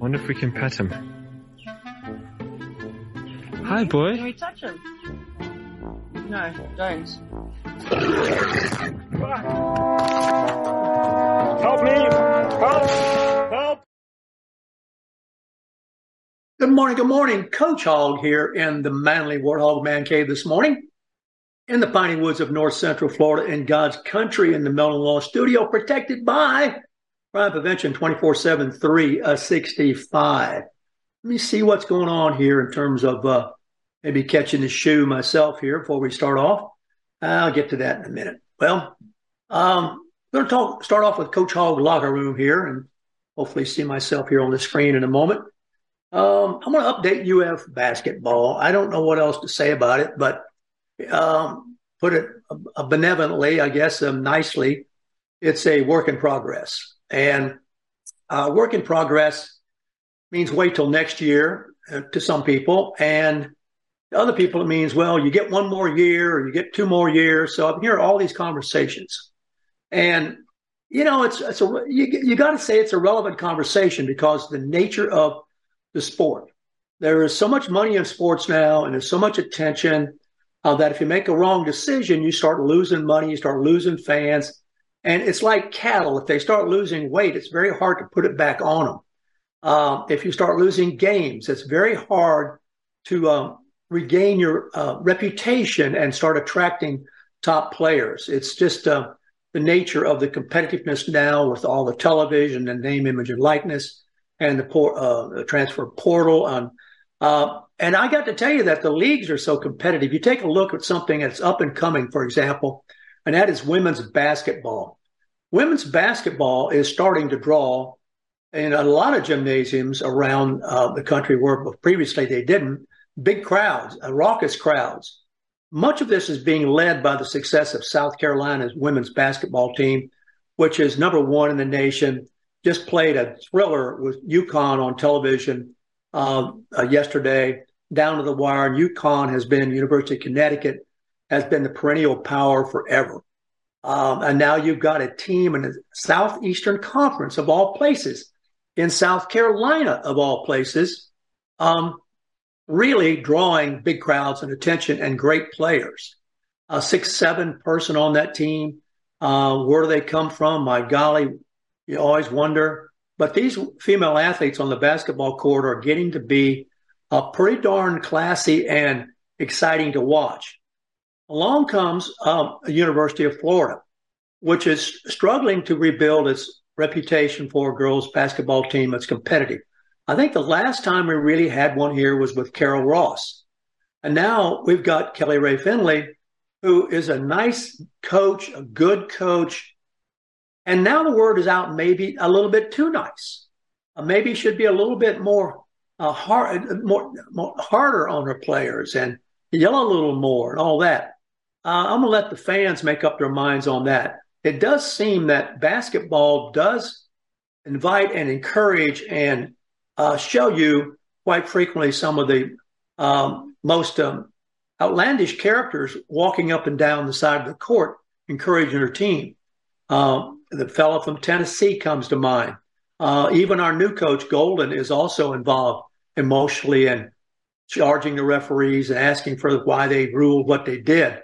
Wonder if we can pet him. Hi, boy. Can we touch him? No, don't. Help me! Help! Help! Good morning, good morning. Coach Hog here in the Manly Warthog Man Cave this morning in the piney woods of north central Florida in God's country in the Melon Law Studio, protected by Crime Prevention 24 7 365. Let me see what's going on here in terms of uh, maybe catching the shoe myself here before we start off. I'll get to that in a minute. Well, um, I'm going to talk, start off with Coach Hog locker room here and hopefully see myself here on the screen in a moment. Um, I'm going to update UF basketball. I don't know what else to say about it, but um, put it uh, benevolently, I guess, um, nicely. It's a work in progress, and uh, work in progress means wait till next year uh, to some people, and to other people it means well, you get one more year or you get two more years. So I'm hearing all these conversations, and you know, it's it's a you, you got to say it's a relevant conversation because the nature of the sport. There is so much money in sports now, and there's so much attention uh, that if you make a wrong decision, you start losing money, you start losing fans, and it's like cattle. If they start losing weight, it's very hard to put it back on them. Uh, if you start losing games, it's very hard to uh, regain your uh, reputation and start attracting top players. It's just uh, the nature of the competitiveness now with all the television and name, image, and likeness and the, por- uh, transfer portal. On, uh, and I got to tell you that the leagues are so competitive. You take a look at something that's up and coming, for example, and that is women's basketball. Women's basketball is starting to draw in a lot of gymnasiums around uh, the country where previously they didn't, big crowds, uh, raucous crowds. Much of this is being led by the success of South Carolina's women's basketball team, which is number one in the nation just played a thriller with UConn on television uh, uh, yesterday, down to the wire. UConn has been University of Connecticut has been the perennial power forever, um, and now you've got a team in the Southeastern Conference of all places, in South Carolina of all places, um, really drawing big crowds and attention and great players. A six seven person on that team. Uh, where do they come from? My golly, you always wonder. But these female athletes on the basketball court are getting to be uh, pretty darn classy and exciting to watch. Along comes um, a University of Florida, which is struggling to rebuild its reputation for a girls basketball team that's competitive. I think the last time we really had one here was with Carol Ross. And now we've got Kelly Rae Finley, who is a nice coach, a good coach, and now the word is out, maybe a little bit too nice. Uh, maybe should be a little bit more, uh, hard, more, more harder on her players and yell a little more and all that. Uh, I'm gonna let the fans make up their minds on that. It does seem that basketball does invite and encourage and uh, show you quite frequently some of the um, most um, outlandish characters walking up and down the side of the court, encouraging her team. Um, the fellow from Tennessee comes to mind. Uh, even our new coach, Golden, is also involved emotionally and charging the referees and asking for why they ruled what they did.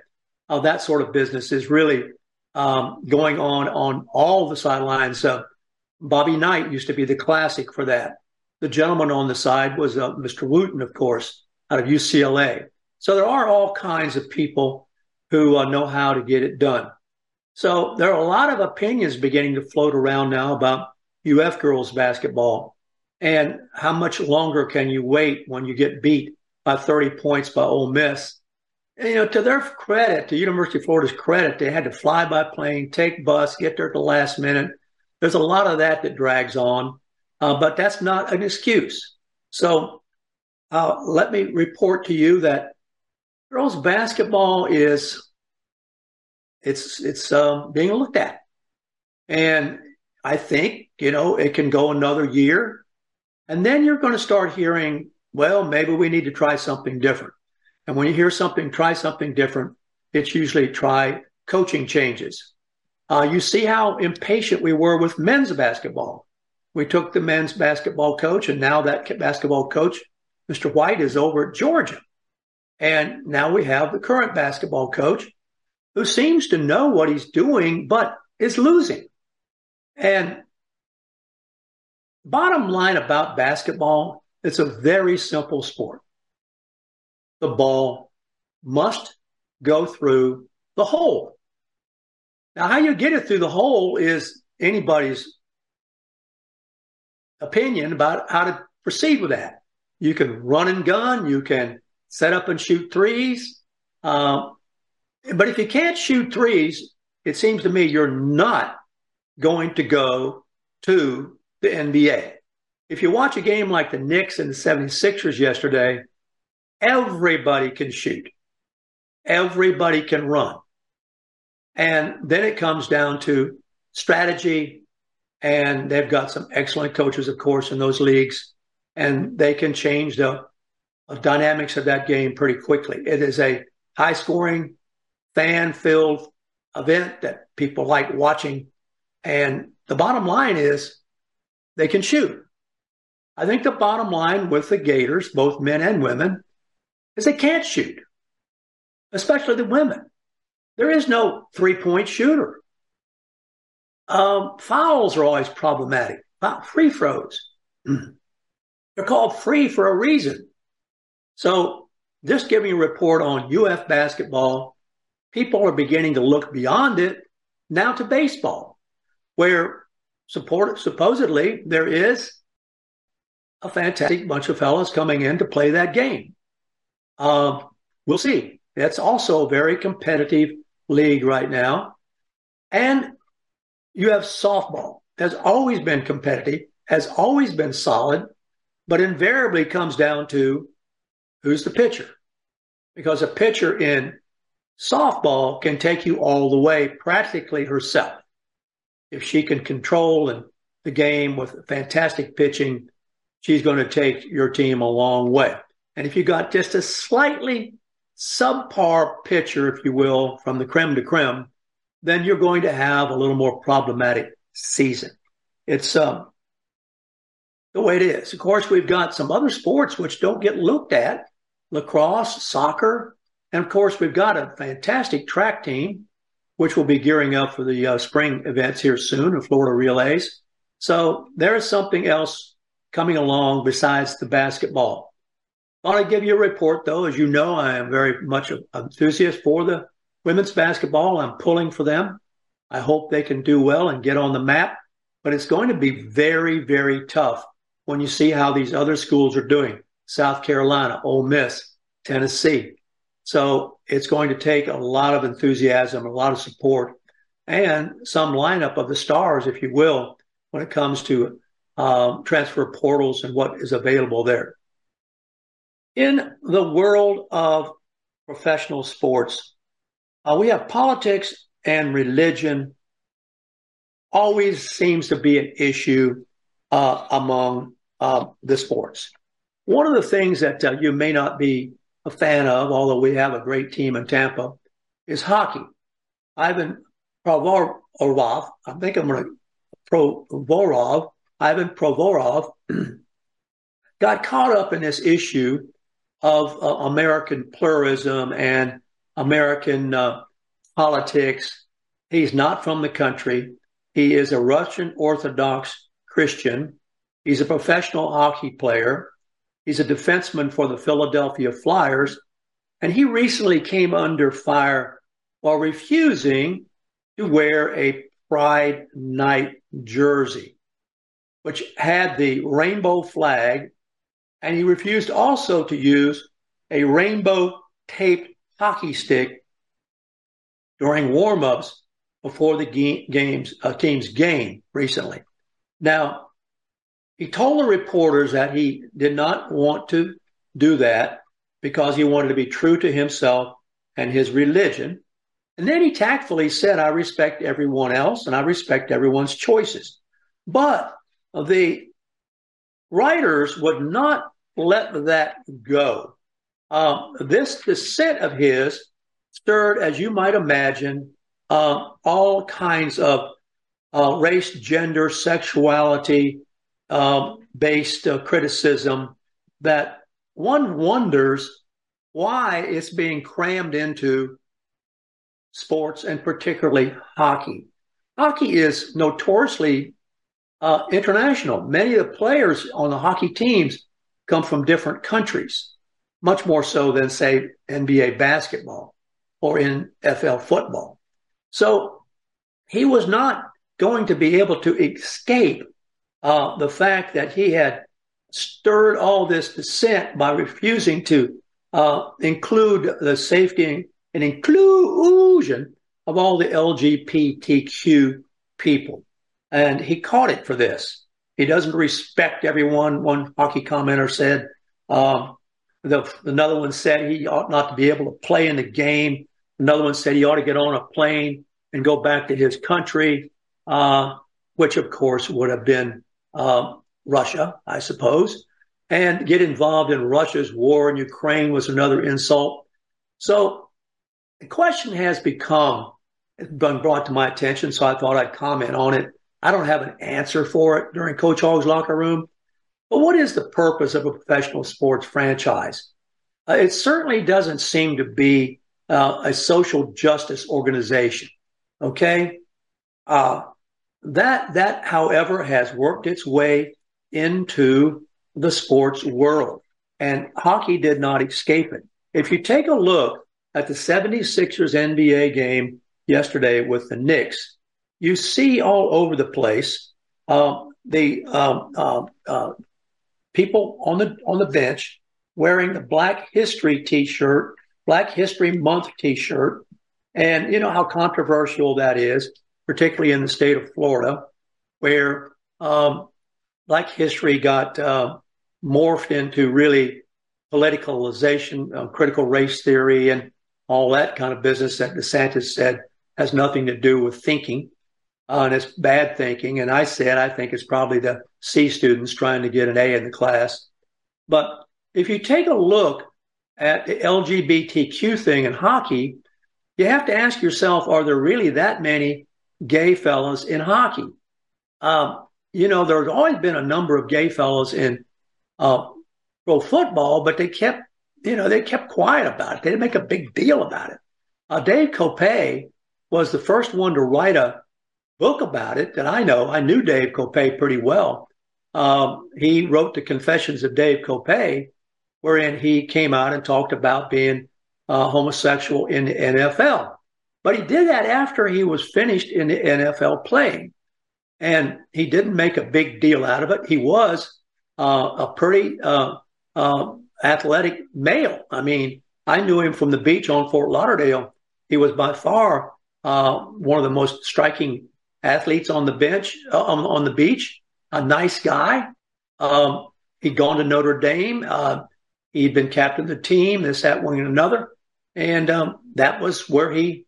Uh, that sort of business is really um, going on on all the sidelines. Uh, Bobby Knight used to be the classic for that. The gentleman on the side was uh, Mr. Wooden, of course, out of UCLA. So there are all kinds of people who uh, know how to get it done. So there are a lot of opinions beginning to float around now about UF girls basketball and how much longer can you wait when you get beat by 30 points by Ole Miss. And, you know, to their credit, to University of Florida's credit, they had to fly by plane, take bus, get there at the last minute. There's a lot of that that drags on. uh, but that's not an excuse. So uh, let me report to you that girls basketball is it's it's um, being looked at, and I think you know it can go another year, and then you're going to start hearing, well, maybe we need to try something different. And when you hear something, try something different, it's usually try coaching changes. Uh, you see how impatient we were with men's basketball. We took the men's basketball coach, and now that basketball coach, Mr. White, is over at Georgia. And now we have the current basketball coach who seems to know what he's doing, but is losing. And bottom line about basketball, it's a very simple sport. The ball must go through the hole. Now, how you get it through the hole is anybody's opinion about how to proceed with that. You can run and gun, you can set up and shoot threes. Uh, but if you can't shoot threes, it seems to me you're not going to go to the NBA. If you watch a game like the Knicks and the 76ers yesterday, everybody can shoot. Everybody can run. And then it comes down to strategy. And they've got some excellent coaches, of course, in those leagues. And they can change the dynamics of that game pretty quickly. It is a high scoring, fan filled event that people like watching. And the bottom line is they can shoot. I think the bottom line with the Gators, both men and women, is they can't shoot especially the women. There is no three point shooter. Um, fouls are always problematic. Free throws. They're called free for a reason. So, just giving a report on UF basketball, people are beginning to look beyond it now to baseball, where support, supposedly there is a fantastic bunch of fellas coming in to play that game. Uh, we'll see. That's also a very competitive league right now. And you have softball. Has always been competitive, has always been solid, but invariably comes down to who's the pitcher. Because a pitcher in softball can take you all the way practically herself. If she can control and the game with fantastic pitching, she's going to take your team a long way. And if you got just a slightly subpar pitcher, if you will, from the creme de creme, then you're going to have a little more problematic season. It's um, the way it is. Of course, we've got some other sports which don't get looked at lacrosse, soccer, and of course, we've got a fantastic track team, which will be gearing up for the uh, spring events here soon, the Florida Relays. So there is something else coming along besides the basketball. Want to give you a report, though. As you know, I am very much an enthusiast for the women's basketball. I'm pulling for them. I hope they can do well and get on the map. But it's going to be very, very tough when you see how these other schools are doing South Carolina, Ole Miss, Tennessee. So it's going to take a lot of enthusiasm, a lot of support, and some lineup of the stars, if you will, when it comes to um, transfer portals and what is available there. In the world of professional sports, uh, we have politics and religion always seems to be an issue uh, among uh, the sports. One of the things that uh, you may not be a fan of, although we have a great team in Tampa, is hockey. Ivan Provorov, I think I'm going to Provorov, Ivan Provorov, got caught up in this issue of uh, American pluralism and American uh, politics. He's not from the country. He is a Russian Orthodox Christian. He's a professional hockey player. He's a defenseman for the Philadelphia Flyers. And he recently came under fire while refusing to wear a Pride Night jersey, which had the rainbow flag and he refused also to use a rainbow taped hockey stick during warmups before the games uh, team's game recently. Now, he told the reporters that he did not want to do that because he wanted to be true to himself and his religion. And then he tactfully said, I respect everyone else and I respect everyone's choices. But the writers would not let that go. Um, this dissent of his stirred, as you might imagine, uh, all kinds of uh, race, gender, sexuality uh, based uh, criticism that one wonders why it's being crammed into sports and particularly hockey. Hockey is notoriously uh, international. Many of the players on the hockey teams come from different countries, much more so than, say, NBA basketball or in NFL football. So he was not going to be able to escape uh, the fact that he had stirred all this dissent by refusing to uh, include the safety and inclusion of all the LGBTQ people. And he caught it for this. He doesn't respect everyone. One hockey commenter said, um, the, another one said he ought not to be able to play in the game. Another one said he ought to get on a plane and go back to his country, uh, which of course would have been uh, Russia, I suppose. And get involved in Russia's war in Ukraine was another insult. So the question has become, been brought to my attention, so I thought I'd comment on it. I don't have an answer for it during Coach Hog's locker room. But what is the purpose of a professional sports franchise? Uh, it certainly doesn't seem to be uh, a social justice organization. Okay. Uh, that, that, however, has worked its way into the sports world and hockey did not escape it. If you take a look at the 76ers NBA game yesterday with the Knicks, you see all over the place uh, the um, uh, uh, people on the on the bench wearing the Black History T-shirt, Black History Month T-shirt, and you know how controversial that is, particularly in the state of Florida, where um, Black history got uh, morphed into really politicalization, uh, critical race theory, and all that kind of business that DeSantis said has nothing to do with thinking. And it's bad thinking. And I said, I think it's probably the C students trying to get an A in the class. But if you take a look at the LGBTQ thing in hockey, you have to ask yourself, are there really that many gay fellas in hockey? Um, you know, there's always been a number of gay fellas in uh, pro football, but they kept, you know, they kept quiet about it. They didn't make a big deal about it. Uh, Dave Kopay was the first one to write a book about it that I know. I knew Dave Kopay pretty well. Um, he wrote the Confessions of Dave Kopay, wherein he came out and talked about being uh, homosexual in the NFL. But he did that after he was finished in the NFL playing. And he didn't make a big deal out of it. He was uh, a pretty uh, uh, athletic male. I mean, I knew him from the beach on Fort Lauderdale. He was by far uh, one of the most striking athletes on the bench uh, on, on, the beach. A nice guy. Um, he'd gone to Notre Dame. Uh, he'd been captain of the team. This, that, one, and another. And um, that was where he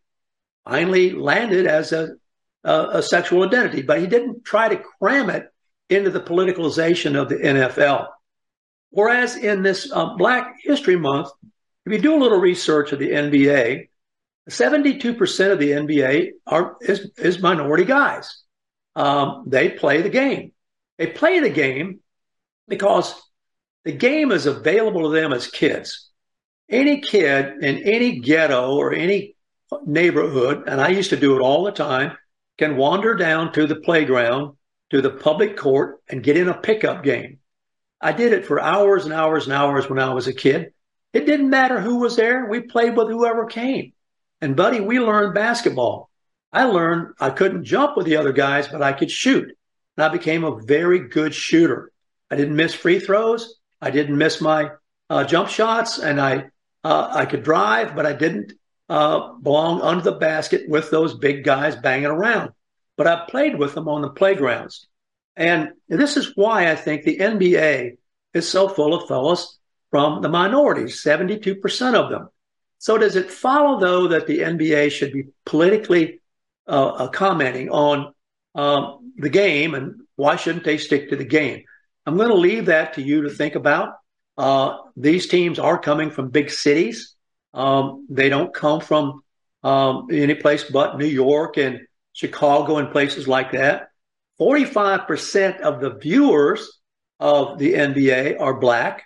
finally landed as a, a, a sexual identity. But he didn't try to cram it into the politicalization of the NFL. Whereas in this uh, Black History Month, if you do a little research of the NBA, 72% of the NBA are is, is minority guys. Um, they play the game. They play the game because the game is available to them as kids. Any kid in any ghetto or any neighborhood, and I used to do it all the time, can wander down to the playground, to the public court, and get in a pickup game. I did it for hours and hours and hours when I was a kid. It didn't matter who was there. We played with whoever came. And buddy, we learned basketball. I learned I couldn't jump with the other guys, but I could shoot. And I became a very good shooter. I didn't miss free throws. I didn't miss my uh, jump shots, and I uh, I could drive, but I didn't uh, belong under the basket with those big guys banging around. But I played with them on the playgrounds, And this is why I think the NBA is so full of fellows from the minorities, 72% of them. So does it follow though that the NBA should be politically uh, uh, commenting on um, the game and why shouldn't they stick to the game? I'm going to leave that to you to think about. Uh, these teams are coming from big cities. Um, they don't come from um, any place but New York and Chicago and places like that. 45% of the viewers of the NBA are black.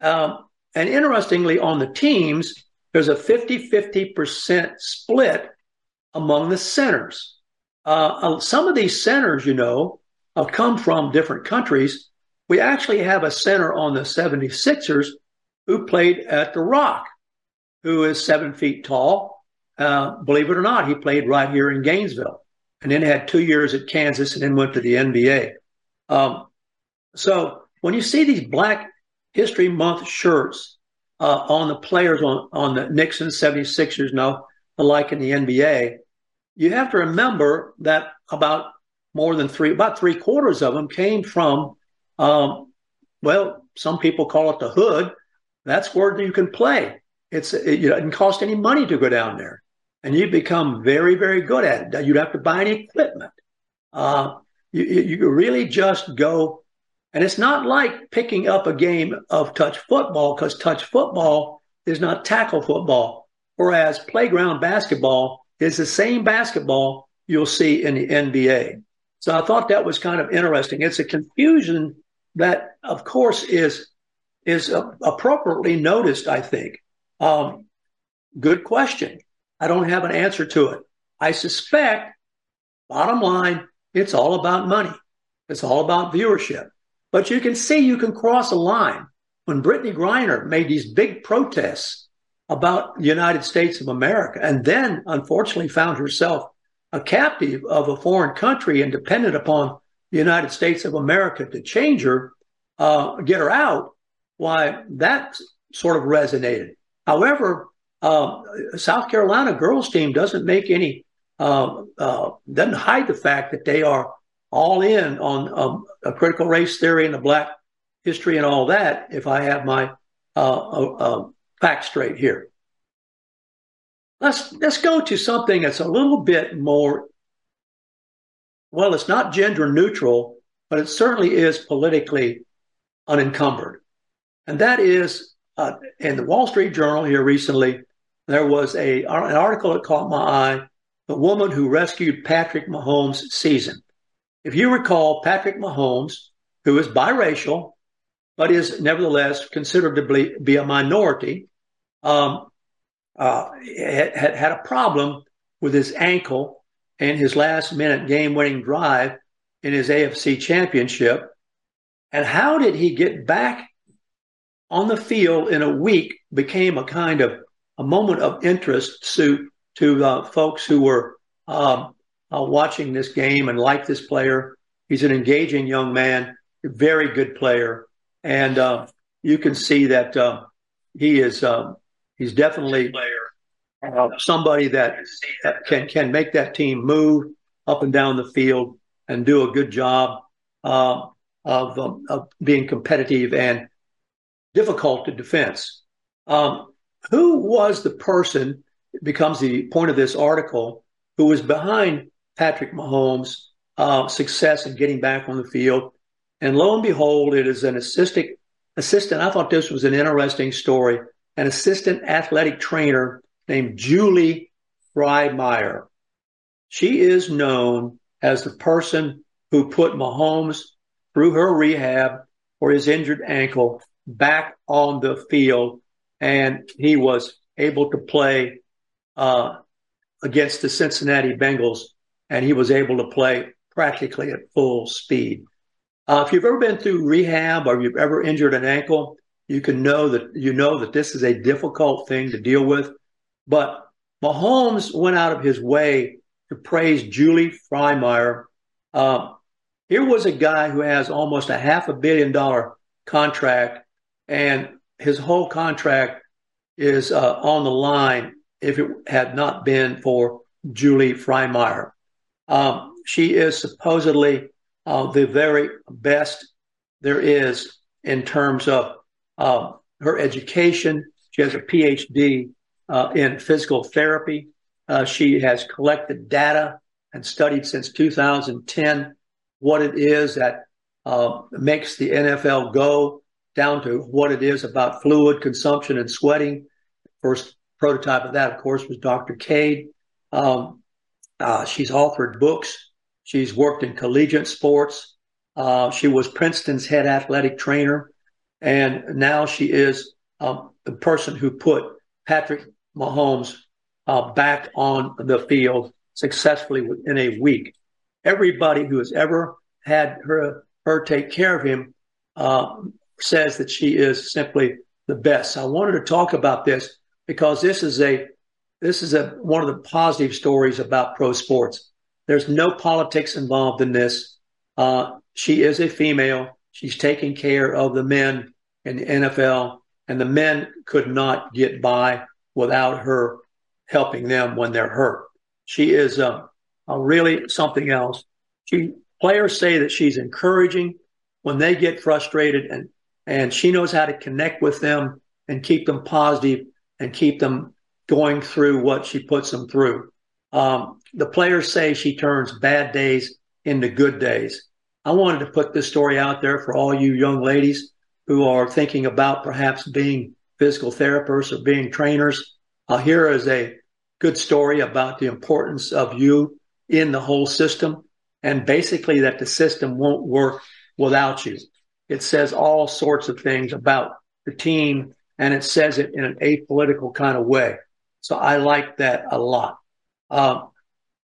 Um, and interestingly, on the teams, there's a 50 50% split among the centers. Uh, uh, some of these centers, you know, have come from different countries. We actually have a center on the 76ers who played at the Rock, who is seven feet tall. Uh, believe it or not, he played right here in Gainesville and then had two years at Kansas and then went to the NBA. Um, so when you see these Black History Month shirts uh, on the players on, on the Knicks and 76ers, no, alike in the NBA, you have to remember that about more than three, about three quarters of them came from, um, well, some people call it the hood. That's where you can play. It's it, it doesn't cost any money to go down there, and you become very, very good at it. You'd have to buy any equipment. Uh, you, you really just go and it's not like picking up a game of touch football because touch football is not tackle football, whereas playground basketball is the same basketball you'll see in the NBA. So I thought that was kind of interesting. It's a confusion that, of course, is is appropriately noticed. I think. Um, good question. I don't have an answer to it. I suspect, bottom line, it's all about money. It's all about viewership. But you can see you can cross a line. When Brittney Griner made these big protests about the United States of America and then unfortunately found herself a captive of a foreign country and dependent upon the United States of America to change her, uh, get her out, why that sort of resonated. However, uh, South Carolina girls team doesn't make any, uh, uh doesn't hide the fact that they are all in on um, a critical race theory and the black history and all that if I have my uh, uh, facts straight here. Let's let's go to something that's a little bit more. Well, it's not gender neutral, but it certainly is politically unencumbered, and that is uh, in the Wall Street Journal here recently. There was a an article that caught my eye. The woman who rescued Patrick Mahomes' season. If you recall, Patrick Mahomes, who is biracial, but is nevertheless considered to be a minority, um, uh, had, had a problem with his ankle in his last minute game winning drive in his AFC championship. And how did he get back on the field in a week became a kind of a moment of interest to, to uh, folks who were um, uh, watching this game and like this player. He's an engaging young man, very good player, and uh, you can see that uh, he is um, he's definitely uh, somebody that can can make that team move up and down the field and do a good job uh, of, um, of being competitive and difficult to defense. Um, who was the person? Becomes the point of this article. Who was behind Patrick Mahomes' uh, success in getting back on the field. And lo and behold, it is an assistant, assistant. I thought this was an interesting story. An assistant athletic trainer named Julie Frymyer. She is known as the person who put Mahomes through her rehab for his injured ankle back on the field. And he was able to play uh, against the Cincinnati Bengals and he was able to play practically at full speed. Uh, if you've ever been through rehab or you've ever injured an ankle, you can know that you know that this is a difficult thing to deal with. But Mahomes went out of his way to praise Julie Frymyer. Uh, here was a guy who has almost a half a billion dollar contract, and his whole contract is uh, on the line if it had not been for Julie Frymyer. Um, she is supposedly uh, the very best there is in terms of uh, her education. She has a PhD uh, in physical therapy. Uh, she has collected data and studied since 2010 what it is that uh, makes the NFL go down to what it is about fluid consumption and sweating. First prototype of that, of course, was Dr. Cade. Um, uh, she's authored books. She's worked in collegiate sports. Uh, she was Princeton's head athletic trainer. And now she is um, the person who put Patrick Mahomes uh, back on the field successfully within a week. Everybody who has ever had her her take care of him uh, says that she is simply the best. I wanted to talk about this because this is a this is a one of the positive stories about pro sports. There's no politics involved in this. Uh, she is a female. She's taking care of the men in the NFL, and the men could not get by without her helping them when they're hurt. She is uh, really something else. She players say that she's encouraging when they get frustrated, and and she knows how to connect with them and keep them positive and keep them going through what she puts them through. Um, the players say she turns bad days into good days. I wanted to put this story out there for all you young ladies who are thinking about perhaps being physical therapists or being trainers. Uh, here is a good story about the importance of you in the whole system and basically that the system won't work without you. It says all sorts of things about the team and it says it in an apolitical kind of way. So I like that a lot. Uh,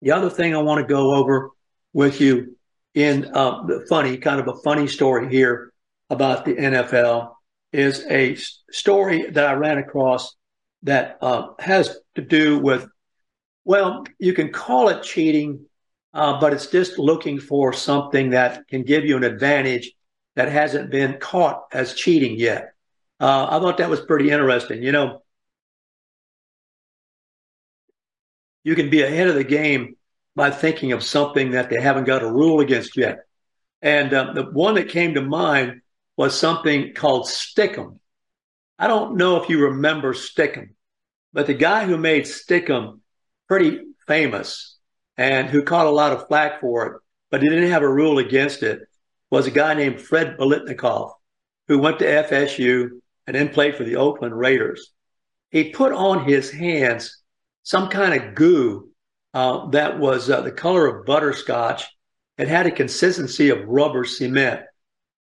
the other thing I want to go over with you in uh, the funny, kind of a funny story here about the NFL is a story that I ran across that uh, has to do with, well, you can call it cheating, uh, but it's just looking for something that can give you an advantage that hasn't been caught as cheating yet. Uh, I thought that was pretty interesting. You know, you can be ahead of the game by thinking of something that they haven't got a rule against yet. And um, the one that came to mind was something called Stickum. I don't know if you remember Stickum, but the guy who made Stickum pretty famous and who caught a lot of flack for it, but he didn't have a rule against it, was a guy named Fred Biletnikoff, who went to FSU and then played for the Oakland Raiders. He put on his hands some kind of goo uh, that was uh, the color of butterscotch. It had a consistency of rubber cement.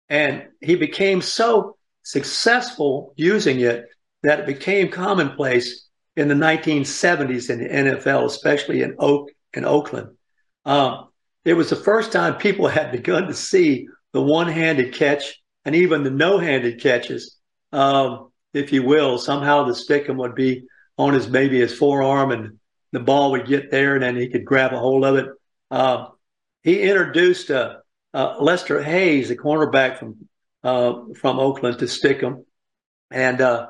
And he became so successful using it that it became commonplace in the 1970s in the NFL, especially in Oak in Oakland. Um, it was the first time people had begun to see the one-handed catch and even the no-handed catches, um, if you will. Somehow the stickum would be on his maybe his forearm and the ball would get there and then he could grab a hold of it. Uh, he introduced uh, uh, Lester Hayes, the cornerback from uh, from Oakland, to Stickum, and uh,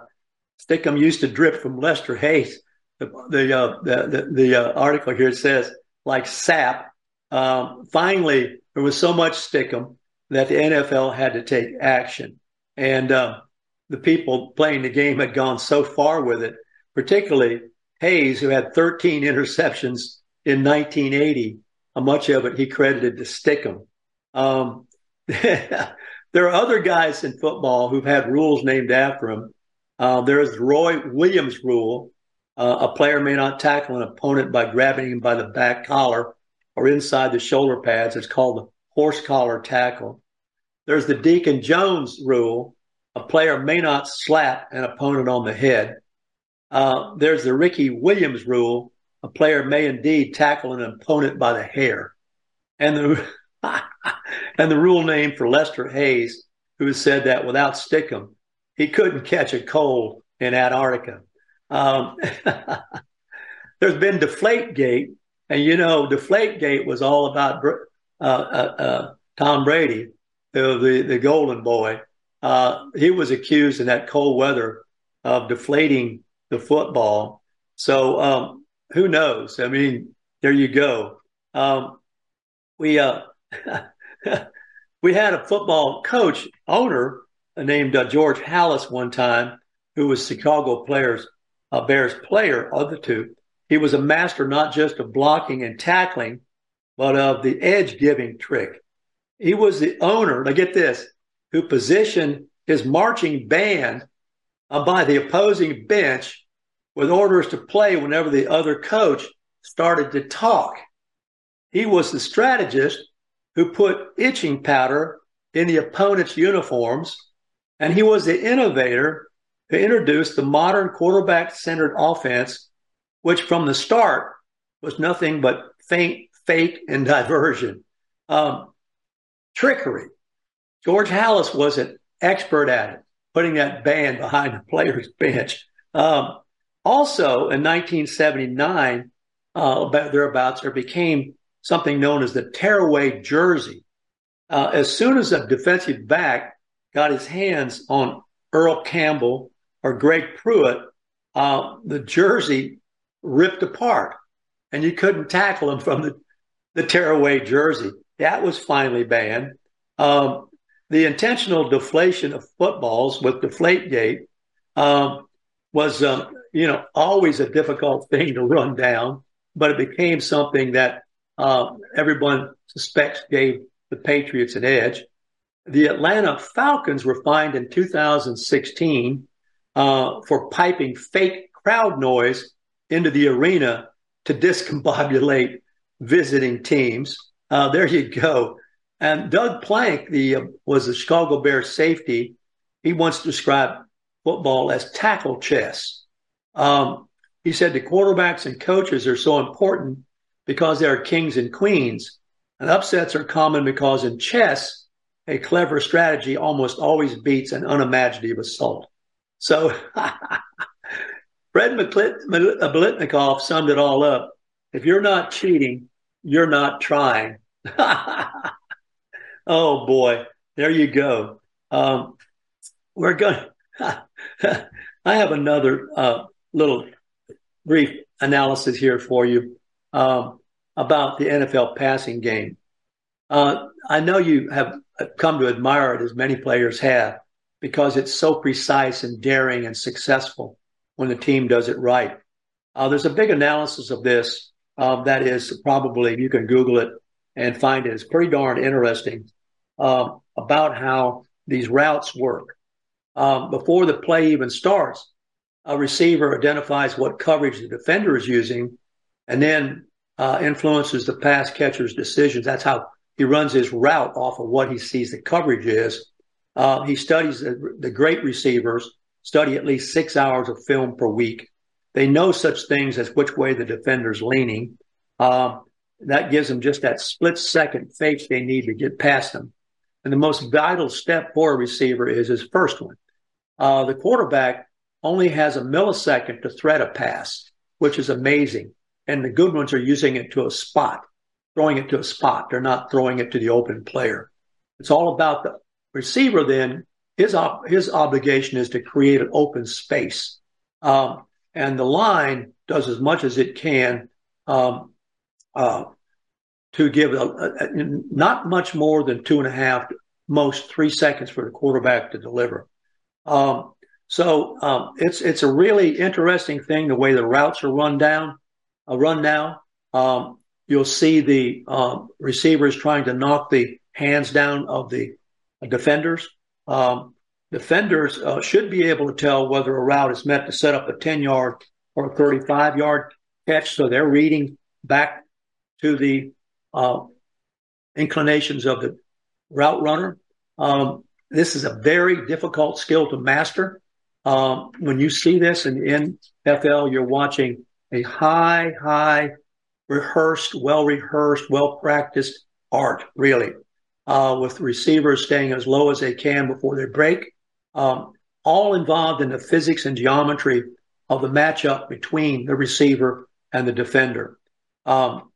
Stickum used to drip from Lester Hayes. The the the, the, article here says like sap. Um, finally, there was so much Stickum that the NFL had to take action, and the people playing the game had gone so far with it particularly Hayes, who had 13 interceptions in 1980. Much of it he credited to Stickum. Um, there are other guys in football who've had rules named after him. Uh, there's Roy Williams rule. Uh, a player may not tackle an opponent by grabbing him by the back collar or inside the shoulder pads. It's called the horse collar tackle. There's the Deacon Jones rule. A player may not slap an opponent on the head. Uh, there's the Ricky Williams rule. A player may indeed tackle an opponent by the hair. And the, and the rule name for Lester Hayes, who has said that without stickum, he couldn't catch a cold in Antarctica. Um, there's been Deflategate, and you know, Deflategate was all about uh, uh, uh, Tom Brady, the, the, the golden boy. Uh, he was accused in that cold weather of deflating the football. So um, who knows? I mean, there you go. Um, we uh, we had a football coach owner named uh, George Halas one time, who was Chicago players uh, Bears player of the two. He was a master not just of blocking and tackling, but of the edge giving trick. He was the owner. Now get this, who positioned his marching band by the opposing bench with orders to play whenever the other coach started to talk. He was the strategist who put itching powder in the opponent's uniforms, and he was the innovator who introduced the modern quarterback centered offense, which from the start was nothing but feint, fake, and diversion. Um, trickery. George Halas was an expert at it, putting that band behind the player's bench. Um, also, in 1979, uh, about thereabouts, there became something known as the tearaway jersey. Uh, as soon as a defensive back got his hands on Earl Campbell or Greg Pruitt, uh, the jersey ripped apart, and you couldn't tackle him from the, the tearaway jersey. That was finally banned. Um, the intentional deflation of footballs with Deflategate um, was, um, you know, always a difficult thing to run down, but it became something that uh, everyone suspects gave the Patriots an edge. The Atlanta Falcons were fined in 2016 uh, for piping fake crowd noise into the arena to discombobulate visiting teams. Uh, there you go. And Doug Plank, the uh, was the Chicago Bears safety. He once described football as tackle chess. Um, he said the quarterbacks and coaches are so important because they are kings and queens. And upsets are common because in chess, a clever strategy almost always beats an unimaginative assault. So Fred Biletnikoff summed it all up. If you're not cheating, you're not trying. oh boy, there you go. Um, we're going. I have another uh, little brief analysis here for you um, about the NFL passing game. Uh, I know you have come to admire it as many players have because it's so precise and daring and successful when the team does it right. Uh, there's a big analysis of this uh, that is probably you can Google it and find it. It's pretty darn interesting uh, about how these routes work. Um, before the play even starts, a receiver identifies what coverage the defender is using and then uh, influences the pass catcher's decisions. That's how he runs his route off of what he sees the coverage is. Uh, he studies the, the, great receivers, study at least six hours of film per week. They know such things as which way the defender's leaning. Uh, that gives them just that split second fake they need to get past them. And the most vital step for a receiver is his first one. Uh, the quarterback only has a millisecond to thread a pass, which is amazing. And the good ones are using it to a spot, throwing it to a spot. They're not throwing it to the open player. It's all about the receiver. Then his op- his obligation is to create an open space, um, and the line does as much as it can um, uh, to give a, a, not much more than two and a half, most three seconds for the quarterback to deliver. Um, so um, it's it's a really interesting thing the way the routes are run down a run now. Um, you'll see the um, receivers trying to knock the hands down of the defenders. Um, defenders uh, should be able to tell whether a route is meant to set up a 10 yard or a 35 yard catch. So they're reading back to the uh, inclinations of the route runner. Um, this is a very difficult skill to master. Um, when you see this in NFL, you're watching a high, high rehearsed, well rehearsed, well practiced art, really, uh, with receivers staying as low as they can before they break, um, all involved in the physics and geometry of the matchup between the receiver and the defender. Um,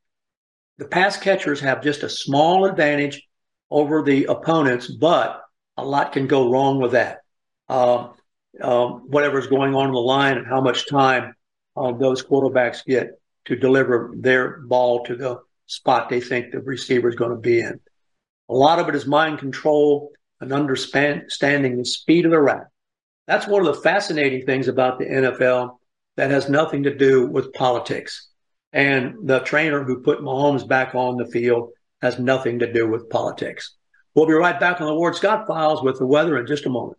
the pass catchers have just a small advantage over the opponents, but a lot can go wrong with that. Um, um whatever's going on in the line and how much time uh, those quarterbacks get to deliver their ball to the spot they think the receiver is going to be in. A lot of it is mind control and understanding the speed of the route. That's one of the fascinating things about the NFL that has nothing to do with politics. And the trainer who put Mahomes back on the field has nothing to do with politics. We'll be right back on the Ward Scott Files with the weather in just a moment.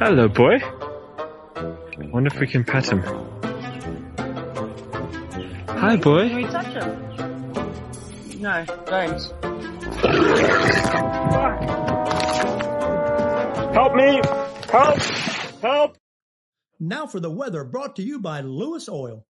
Hello, boy. Wonder if we can pet him. Hi, boy. Can we touch him? No, don't. Help me! Help! Help! Now for the weather brought to you by Lewis Oil.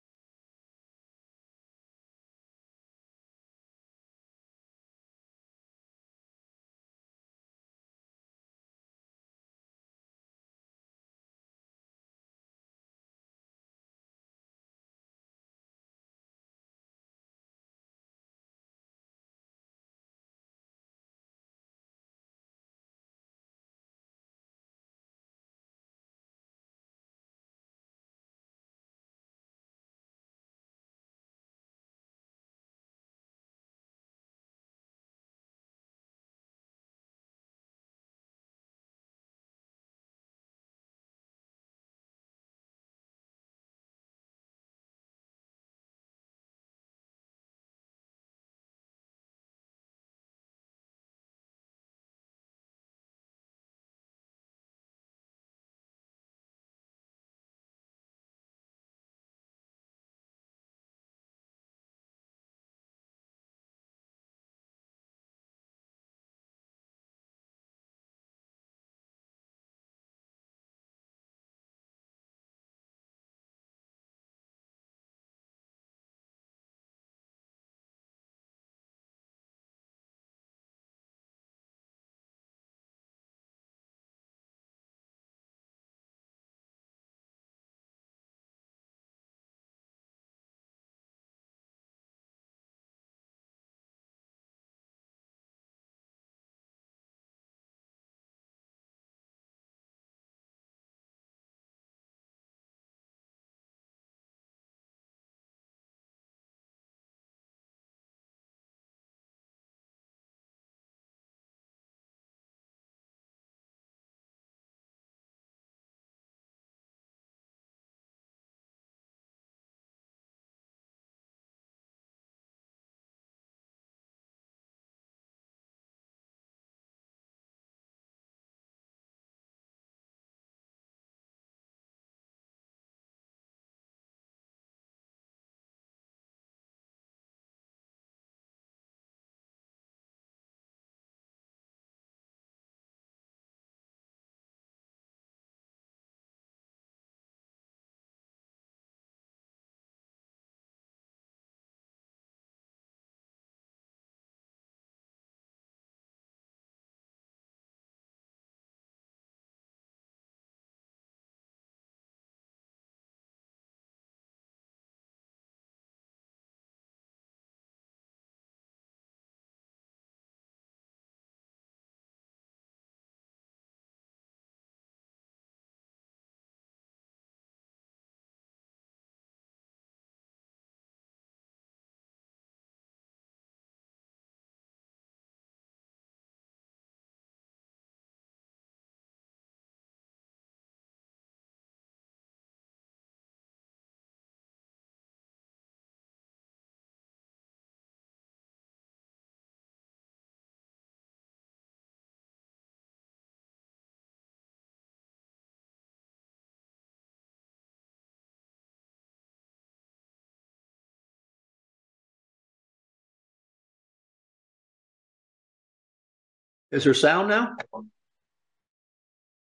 Is there sound now?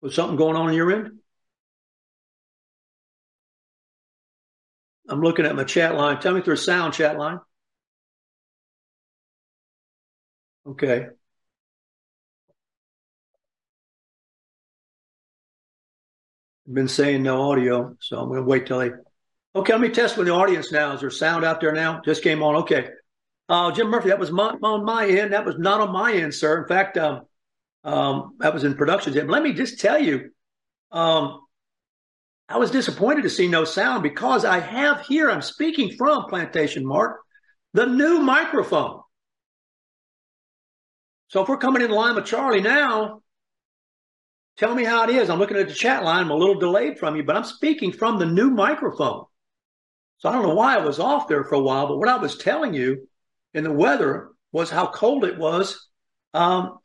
Was something going on in your end? I'm looking at my chat line. Tell me if there's sound, chat line. Okay. I've been saying no audio, so I'm going to wait till they. Okay, let me test with the audience now. Is there sound out there now? Just came on. Okay. Uh, Jim Murphy, that was my, on my end. That was not on my end, sir. In fact, um, um, that was in production. Jim. Let me just tell you, um, I was disappointed to see no sound because I have here, I'm speaking from Plantation Mark, the new microphone. So if we're coming in line with Charlie now, tell me how it is. I'm looking at the chat line. I'm a little delayed from you, but I'm speaking from the new microphone. So I don't know why I was off there for a while, but what I was telling you in the weather was how cold it was um,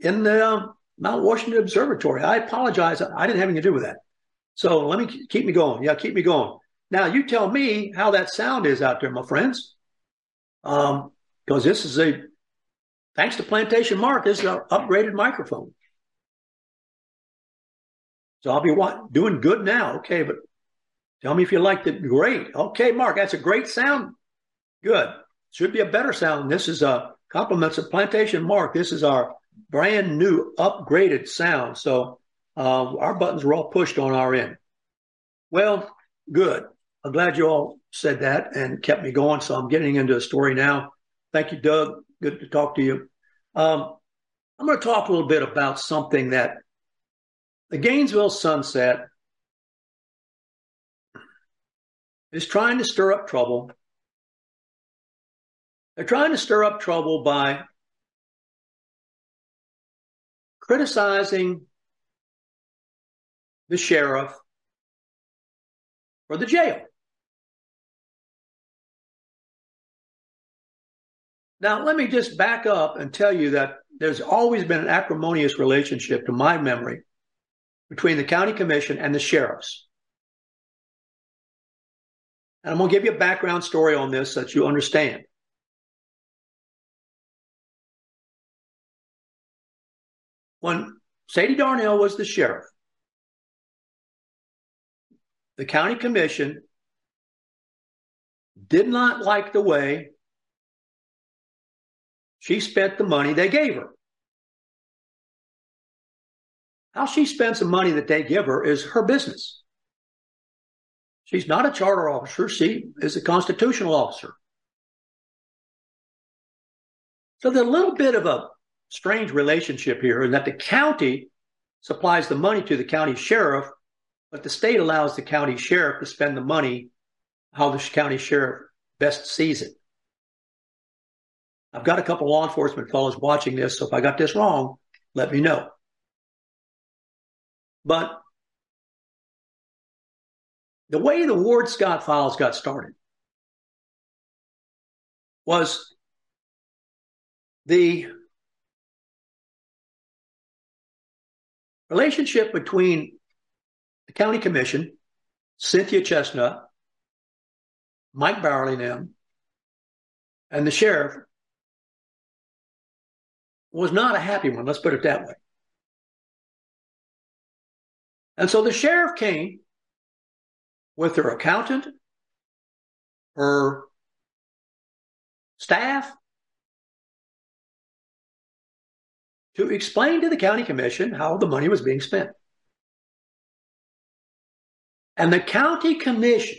in the um, Mount Washington Observatory. I apologize. I didn't have anything to do with that. So let me keep me going. Yeah, keep me going. Now you tell me how that sound is out there, my friends. Um, because this is a thanks to Plantation Mark, this is an upgraded microphone. So I'll be what, doing good now. Okay, but tell me if you liked it. Great. Okay, Mark, that's a great sound. Good. Should be a better sound. This is a compliments of Plantation Mark. This is our brand new upgraded sound. So uh, our buttons were all pushed on our end. Well, good. I'm glad you all said that and kept me going. So I'm getting into a story now. Thank you, Doug. Good to talk to you. Um, I'm going to talk a little bit about something that the Gainesville Sunset is trying to stir up trouble. They're trying to stir up trouble by criticizing the sheriff or the jail. Now, let me just back up and tell you that there's always been an acrimonious relationship, to my memory, between the county commission and the sheriffs. And I'm going to give you a background story on this so that you understand. When Sadie Darnell was the sheriff, the county commission did not like the way she spent the money they gave her. How she spends the money that they give her is her business. She's not a charter officer, she is a constitutional officer. So a little bit of a strange relationship here in that the county supplies the money to the county sheriff but the state allows the county sheriff to spend the money how the county sheriff best sees it. I've got a couple law enforcement fellows watching this, so if I got this wrong, let me know. But the way the Ward Scott files got started was the relationship between the county commission, Cynthia Chestnut, Mike Byerly them, and the sheriff was not a happy one, let's put it that way. And so the sheriff came with her accountant, her staff, to explain to the county commission how the money was being spent. And the county commission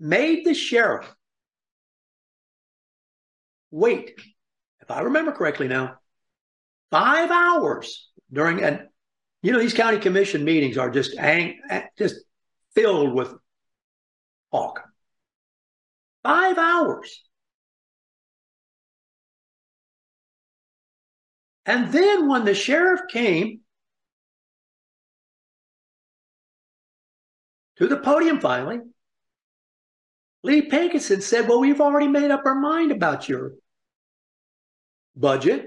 made the sheriff wait, if I remember correctly now, five hours during, and you know, these county commission meetings are just, ang, just filled with talk. Five hours. And then when the sheriff came to the podium finally, Lee Pinkoson said, Well, we've already made up our mind about your budget.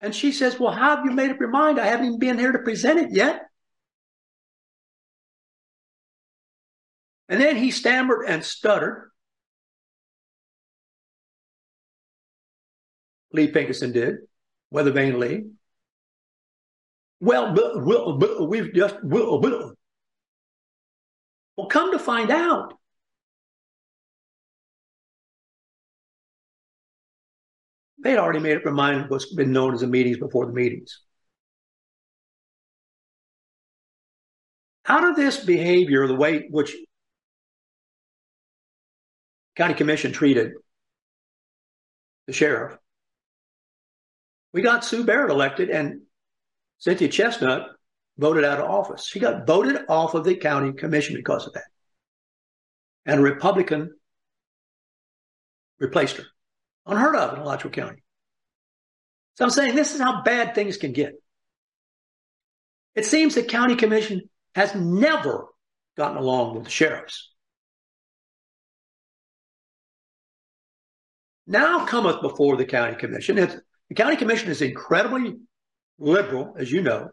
And she says, Well, how have you made up your mind? I haven't even been here to present it yet. And then he stammered and stuttered. Lee Pinkoson did, Weathervane Lee. Well, well, well we've just, well, well. well, come to find out, they'd already made up their mind what's been known as the meetings before the meetings. Out of this behavior, the way which county commission treated the sheriff, we got Sue Barrett elected and Cynthia Chestnut voted out of office. She got voted off of the county commission because of that. And a Republican replaced her. Unheard of in Alachua County. So I'm saying this is how bad things can get. It seems the county commission has never gotten along with the sheriffs. Now cometh before the county commission. It's, the county commission is incredibly liberal, as you know.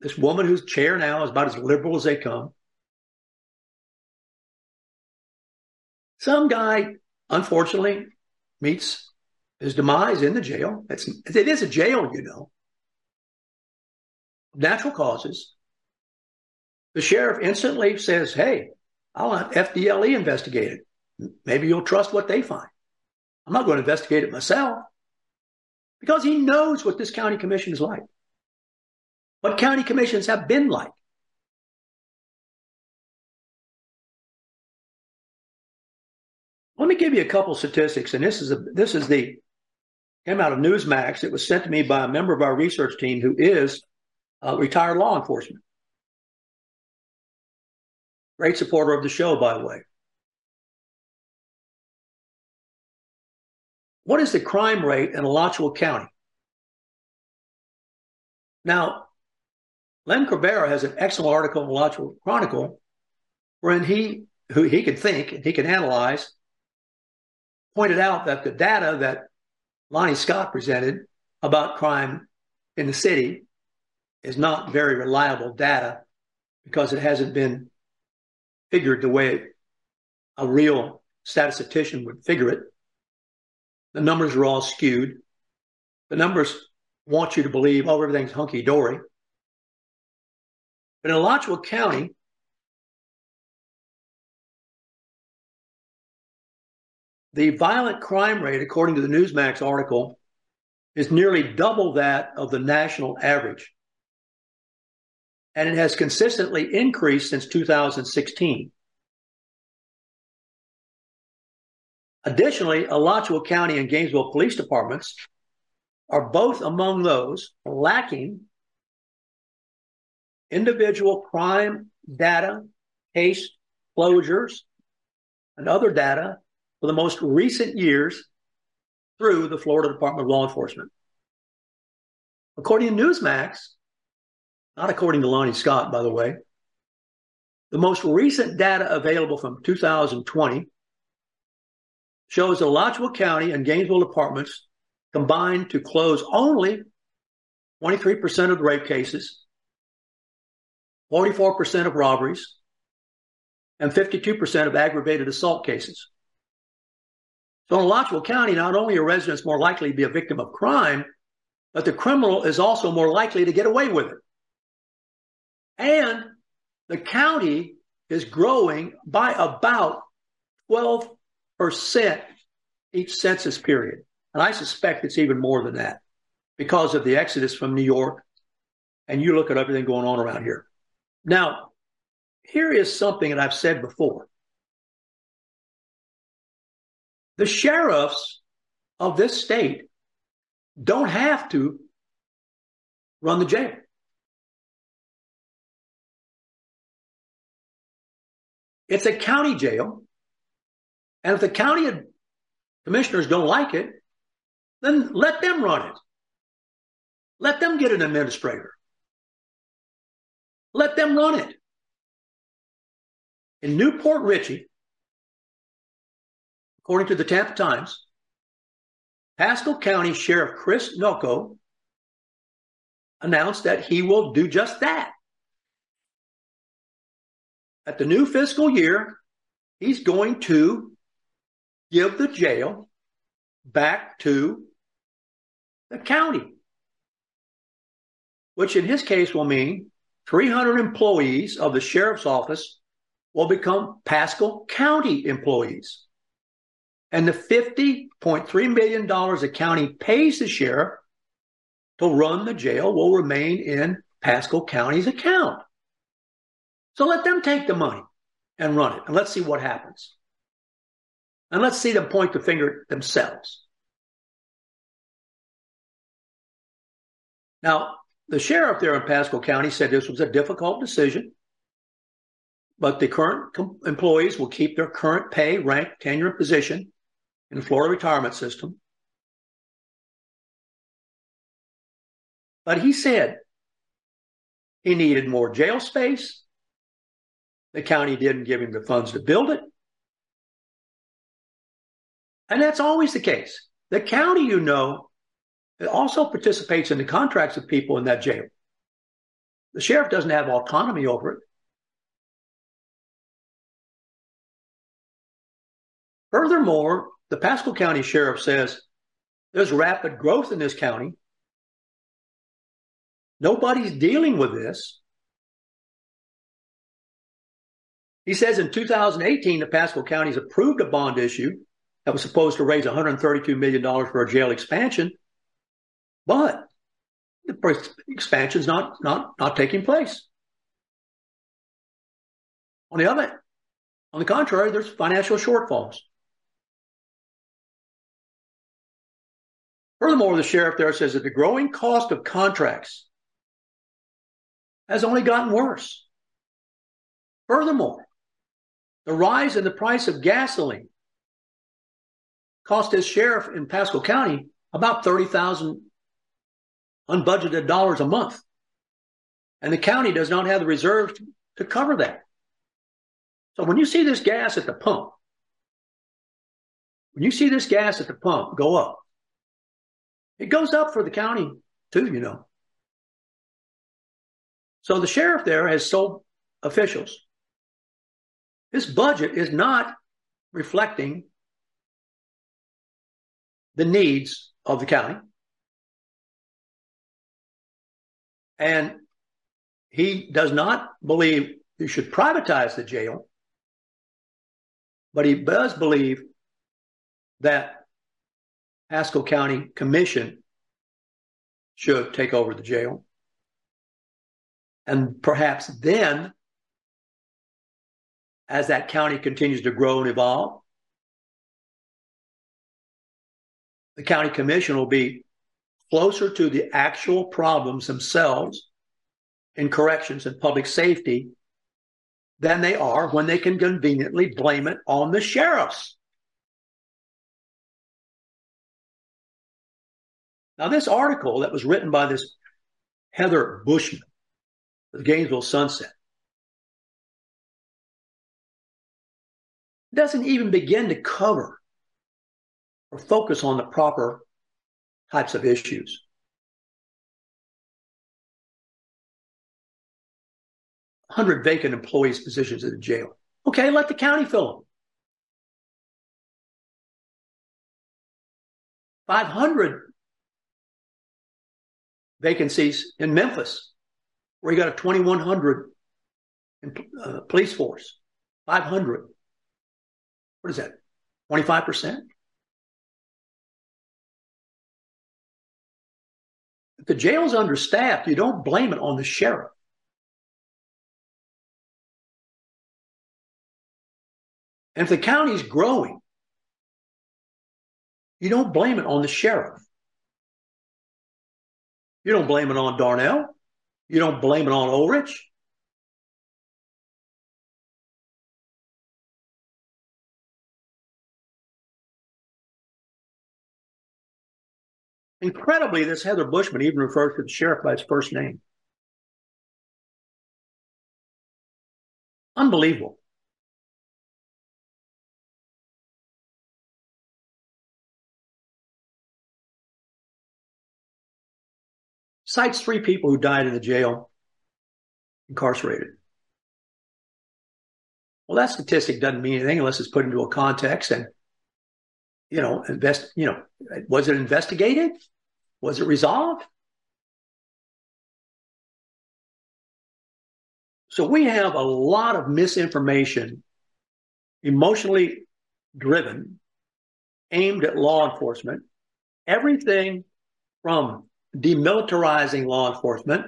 This woman who's chair now is about as liberal as they come. Some guy, unfortunately, meets his demise in the jail. It's, it is a jail, you know. Natural causes. The sheriff instantly says, Hey, I'll let FDLE investigate it. Maybe you'll trust what they find. I'm not going to investigate it myself because he knows what this county commission is like, what county commissions have been like. Let me give you a couple statistics, and this is a, this is the came out of Newsmax. It was sent to me by a member of our research team who is uh, retired law enforcement. Great supporter of the show, by the way. What is the crime rate in Alachua County? Now, Len Cabrera has an excellent article in Alachua Chronicle wherein he, who he can think and he can analyze, pointed out that the data that Lonnie Scott presented about crime in the city is not very reliable data because it hasn't been figured the way a real statistician would figure it. The numbers are all skewed. The numbers want you to believe, oh, everything's hunky dory. But in Alachua County, the violent crime rate, according to the Newsmax article, is nearly double that of the national average. And it has consistently increased since 2016. Additionally, Alachua County and Gainesville police departments are both among those lacking individual crime data, case closures, and other data for the most recent years through the Florida Department of Law Enforcement. According to Newsmax, not according to Lonnie Scott, by the way, the most recent data available from 2020 shows that Alachua County and Gainesville departments combined to close only 23% of the rape cases, 44% of robberies, and 52% of aggravated assault cases. So in Alachua County, not only are residents more likely to be a victim of crime, but the criminal is also more likely to get away with it. And the county is growing by about 12% each census period. And I suspect it's even more than that because of the exodus from New York. And you look at everything going on around here. Now, here is something that I've said before. The sheriffs of this state don't have to run the jail. It's a county jail. And if the county commissioners don't like it, then let them run it. Let them get an administrator. Let them run it. In New Port Richey, according to the Tampa Times, Pasco County Sheriff Chris Nocco announced that he will do just that. At the new fiscal year, he's going to give the jail back to the county, which in his case will mean 300 employees of the sheriff's office will become Pasco County employees. And the $50.3 million the county pays the sheriff to run the jail will remain in Pasco County's account. So let them take the money and run it, and let's see what happens. And let's see them point the finger themselves. Now, the sheriff there in Pasco County said this was a difficult decision, but the current com- employees will keep their current pay, rank, tenure, and position in the Florida retirement system. But he said he needed more jail space. The county didn't give him the funds to build it. And that's always the case. The county, you know, also participates in the contracts of people in that jail. The sheriff doesn't have autonomy over it. Furthermore, the Pasco County Sheriff says there's rapid growth in this county. Nobody's dealing with this. He says in 2018, the Pasco County's approved a bond issue that was supposed to raise $132 million for a jail expansion, but the expansion is not, not, not taking place. On the other, hand, on the contrary, there's financial shortfalls. Furthermore, the sheriff there says that the growing cost of contracts has only gotten worse. Furthermore, the rise in the price of gasoline cost his sheriff in Pasco County about 30,000 unbudgeted dollars a month. And the county does not have the reserves to cover that. So when you see this gas at the pump, when you see this gas at the pump go up, it goes up for the county too, you know. So the sheriff there has told officials this budget is not reflecting the needs of the county. And he does not believe you should privatize the jail, but he does believe that Pasco County Commission should take over the jail. And perhaps then, as that county continues to grow and evolve, the county commission will be closer to the actual problems themselves in corrections and public safety than they are when they can conveniently blame it on the sheriffs. Now, this article that was written by this Heather Bushman, the Gainesville Sunset, doesn't even begin to cover or focus on the proper types of issues. Hundred vacant employees positions at the jail. Okay, let the county fill them. 500 vacancies in Memphis, where you got a 2,100 uh, police force, 500. What is that? 25%? The jail's understaffed, you don't blame it on the sheriff. And if the county's growing, you don't blame it on the sheriff. You don't blame it on Darnell. You don't blame it on Ulrich. Incredibly, this Heather Bushman even refers to the sheriff by his first name. Unbelievable. cites three people who died in the jail, incarcerated. Well, that statistic doesn't mean anything unless it's put into a context and, you know, invest, you know, was it investigated? Was it resolved? So we have a lot of misinformation, emotionally driven, aimed at law enforcement. Everything from demilitarizing law enforcement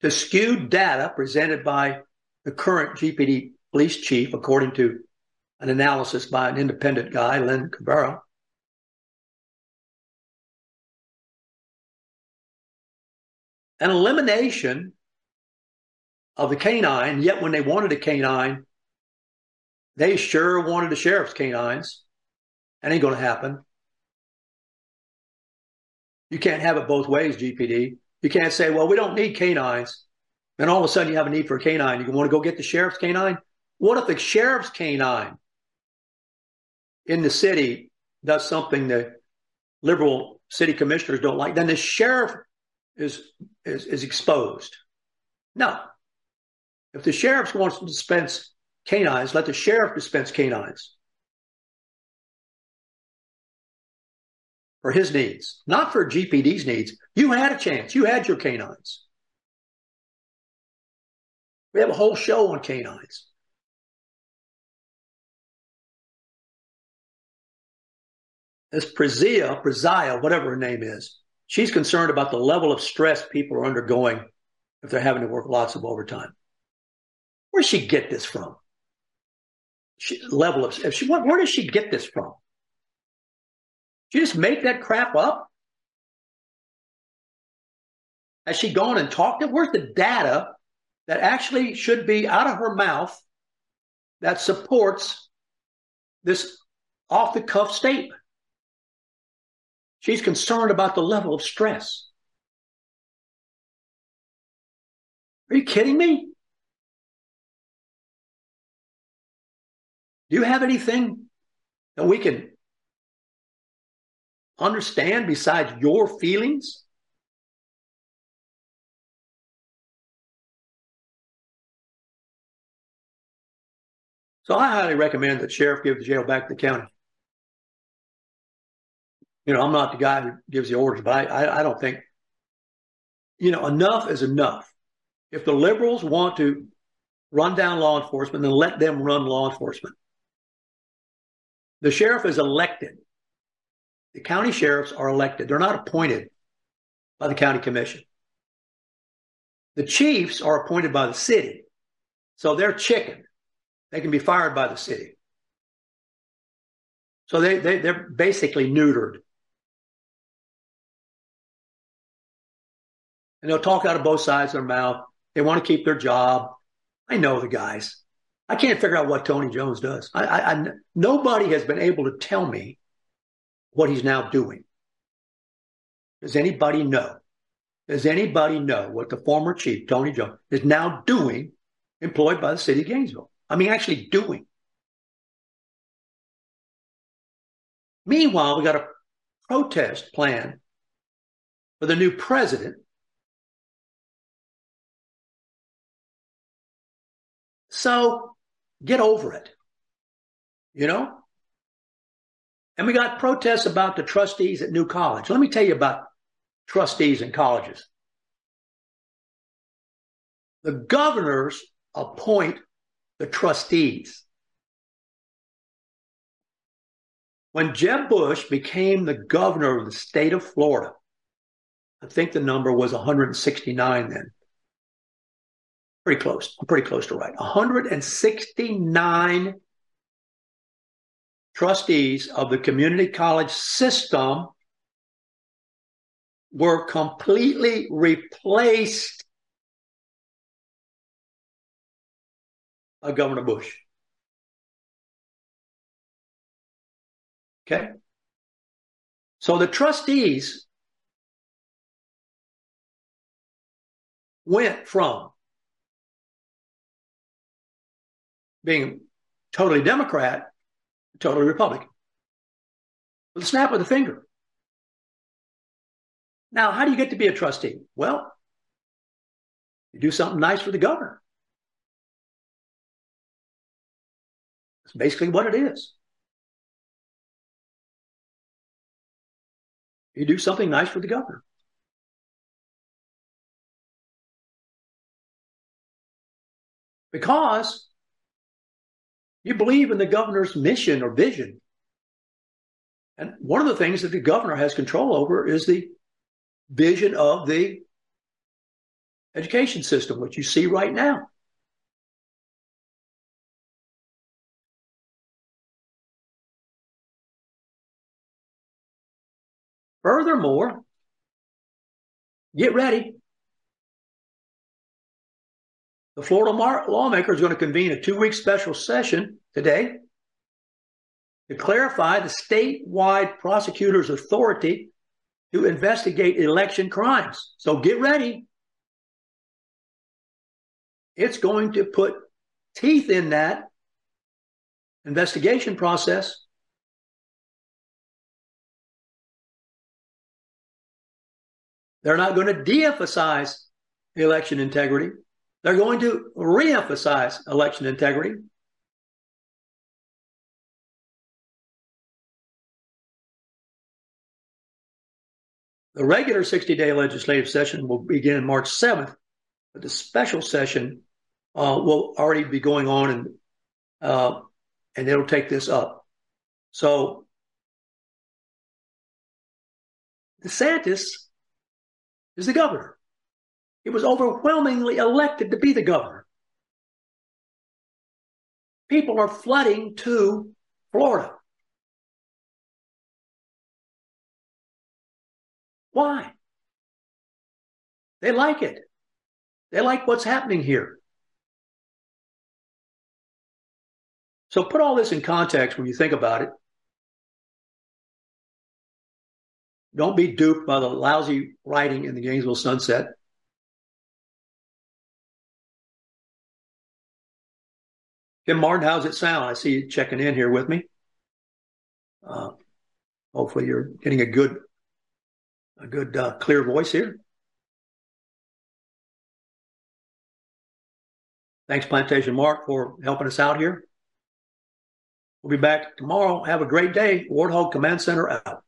to skewed data presented by the current GPD police chief, according to an analysis by an independent guy, Lynn Cabrera. An elimination of the canine, yet when they wanted a canine, they sure wanted the sheriff's canines. That ain't going to happen. You can't have it both ways, GPD. You can't say, well, we don't need canines. Then all of a sudden you have a need for a canine. You want to go get the sheriff's canine? What if the sheriff's canine in the city does something that liberal city commissioners don't like? Then the sheriff is, is, is exposed. No. If the sheriff wants to dispense canines, let the sheriff dispense canines. for his needs, not for GPD's needs. You had a chance. You had your canines. We have a whole show on canines. This Prizzia, Prizzia, whatever her name is, she's concerned about the level of stress people are undergoing if they're having to work lots of overtime. Where does she get this from? She, level of, if she, where does she get this from? You just make that crap up? Has she gone and talked to? Where's the data that actually should be out of her mouth that supports this off the cuff statement? She's concerned about the level of stress. Are you kidding me? Do you have anything that we can understand besides your feelings? So I highly recommend that sheriff give the jail back to the county. You know, I'm not the guy who gives the orders, but I, I, I don't think, you know, enough is enough. If the liberals want to run down law enforcement, then let them run law enforcement. The sheriff is elected. The county sheriffs are elected. They're not appointed by the county commission. The chiefs are appointed by the city. So they're chicken. They can be fired by the city. So they, they, they're basically neutered. And they'll talk out of both sides of their mouth. They want to keep their job. I know the guys. I can't figure out what Tony Jones does. I, I, I, nobody has been able to tell me what he's now doing. Does anybody know? Does anybody know what the former chief, Tony Jones, is now doing, employed by the city of Gainesville? I mean, actually doing. Meanwhile, we got a protest plan for the new president. So get over it. You know? And we got protests about the trustees at New College. Let me tell you about trustees in colleges. The governors appoint the trustees. When Jeb Bush became the governor of the state of Florida, I think the number was 169 then. Pretty close. I'm pretty close to right. 169 trustees of the community college system were completely replaced by Governor Bush. Okay? So the trustees went from being totally Democrat totally Republican. With a snap of the finger. Now, how do you get to be a trustee? Well, you do something nice for the governor. That's basically what it is. you do something nice for the governor. Because you believe in the governor's mission or vision. And one of the things that the governor has control over is the vision of the education system, which you see right now. Furthermore, get ready. The Florida lawmaker is going to convene a two week special session today to clarify the statewide prosecutor's authority to investigate election crimes. So get ready. It's going to put teeth in that investigation process. They're not going to de emphasize election integrity. They're going to reemphasize election integrity. The regular 60 day legislative session will begin March 7th, but the special session uh, will already be going on and, uh, and it'll take this up. So DeSantis is the governor. He was overwhelmingly elected to be the governor. People are flooding to Florida. Why? They like it. They like what's happening here. So put all this in context when you think about it. Don't be duped by the lousy writing in the Gainesville Sunset. Tim Martin, how's it sound? I see you checking in here with me. Uh, hopefully, you're getting a good, a good, uh, clear voice here. Thanks, Plantation Mark, for helping us out here. We'll be back tomorrow. Have a great day. Warthog Command Center out.